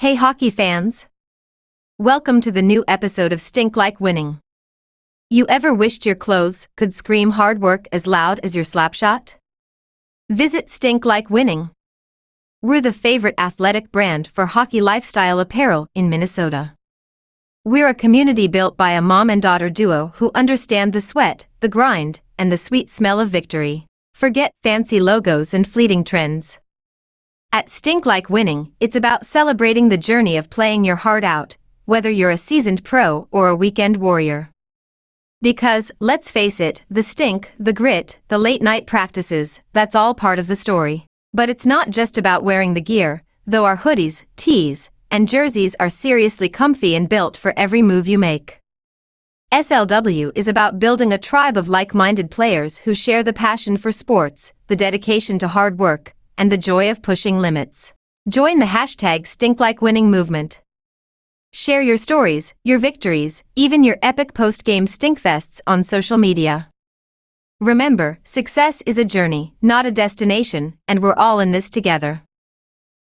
Hey hockey fans! Welcome to the new episode of Stink Like Winning. You ever wished your clothes could scream hard work as loud as your slapshot? Visit Stink Like Winning. We're the favorite athletic brand for hockey lifestyle apparel in Minnesota. We're a community built by a mom and daughter duo who understand the sweat, the grind, and the sweet smell of victory. Forget fancy logos and fleeting trends. At Stink Like Winning, it's about celebrating the journey of playing your heart out, whether you're a seasoned pro or a weekend warrior. Because, let's face it, the stink, the grit, the late night practices, that's all part of the story. But it's not just about wearing the gear, though our hoodies, tees, and jerseys are seriously comfy and built for every move you make. SLW is about building a tribe of like minded players who share the passion for sports, the dedication to hard work, and the joy of pushing limits. Join the hashtag StinkLikeWinning movement. Share your stories, your victories, even your epic post-game stinkfests on social media. Remember, success is a journey, not a destination, and we're all in this together.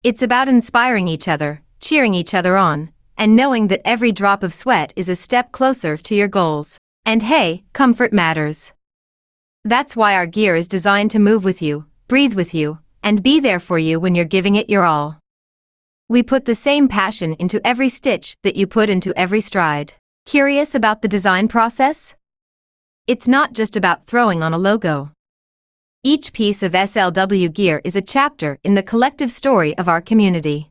It's about inspiring each other, cheering each other on, and knowing that every drop of sweat is a step closer to your goals. And hey, comfort matters. That's why our gear is designed to move with you, breathe with you, and be there for you when you're giving it your all. We put the same passion into every stitch that you put into every stride. Curious about the design process? It's not just about throwing on a logo. Each piece of SLW gear is a chapter in the collective story of our community.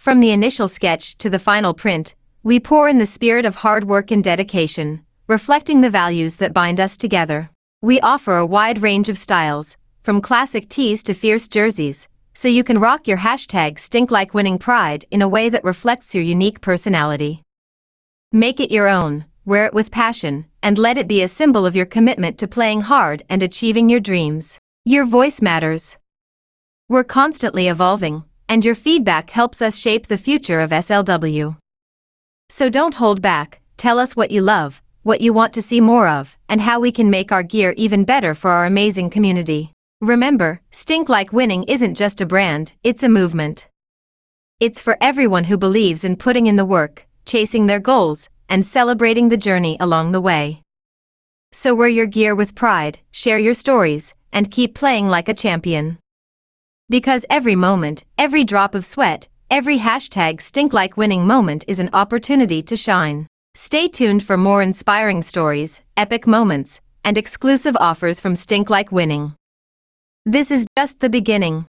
From the initial sketch to the final print, we pour in the spirit of hard work and dedication, reflecting the values that bind us together. We offer a wide range of styles, from classic tees to fierce jerseys, so you can rock your hashtag stink like winning pride in a way that reflects your unique personality. Make it your own, wear it with passion, and let it be a symbol of your commitment to playing hard and achieving your dreams. Your voice matters. We're constantly evolving, and your feedback helps us shape the future of SLW. So don't hold back, tell us what you love, what you want to see more of, and how we can make our gear even better for our amazing community. Remember, Stink Like Winning isn't just a brand, it's a movement. It's for everyone who believes in putting in the work, chasing their goals, and celebrating the journey along the way. So wear your gear with pride, share your stories, and keep playing like a champion. Because every moment, every drop of sweat, every hashtag stink like winning moment is an opportunity to shine. Stay tuned for more inspiring stories, epic moments, and exclusive offers from Stink Like Winning. This is just the beginning.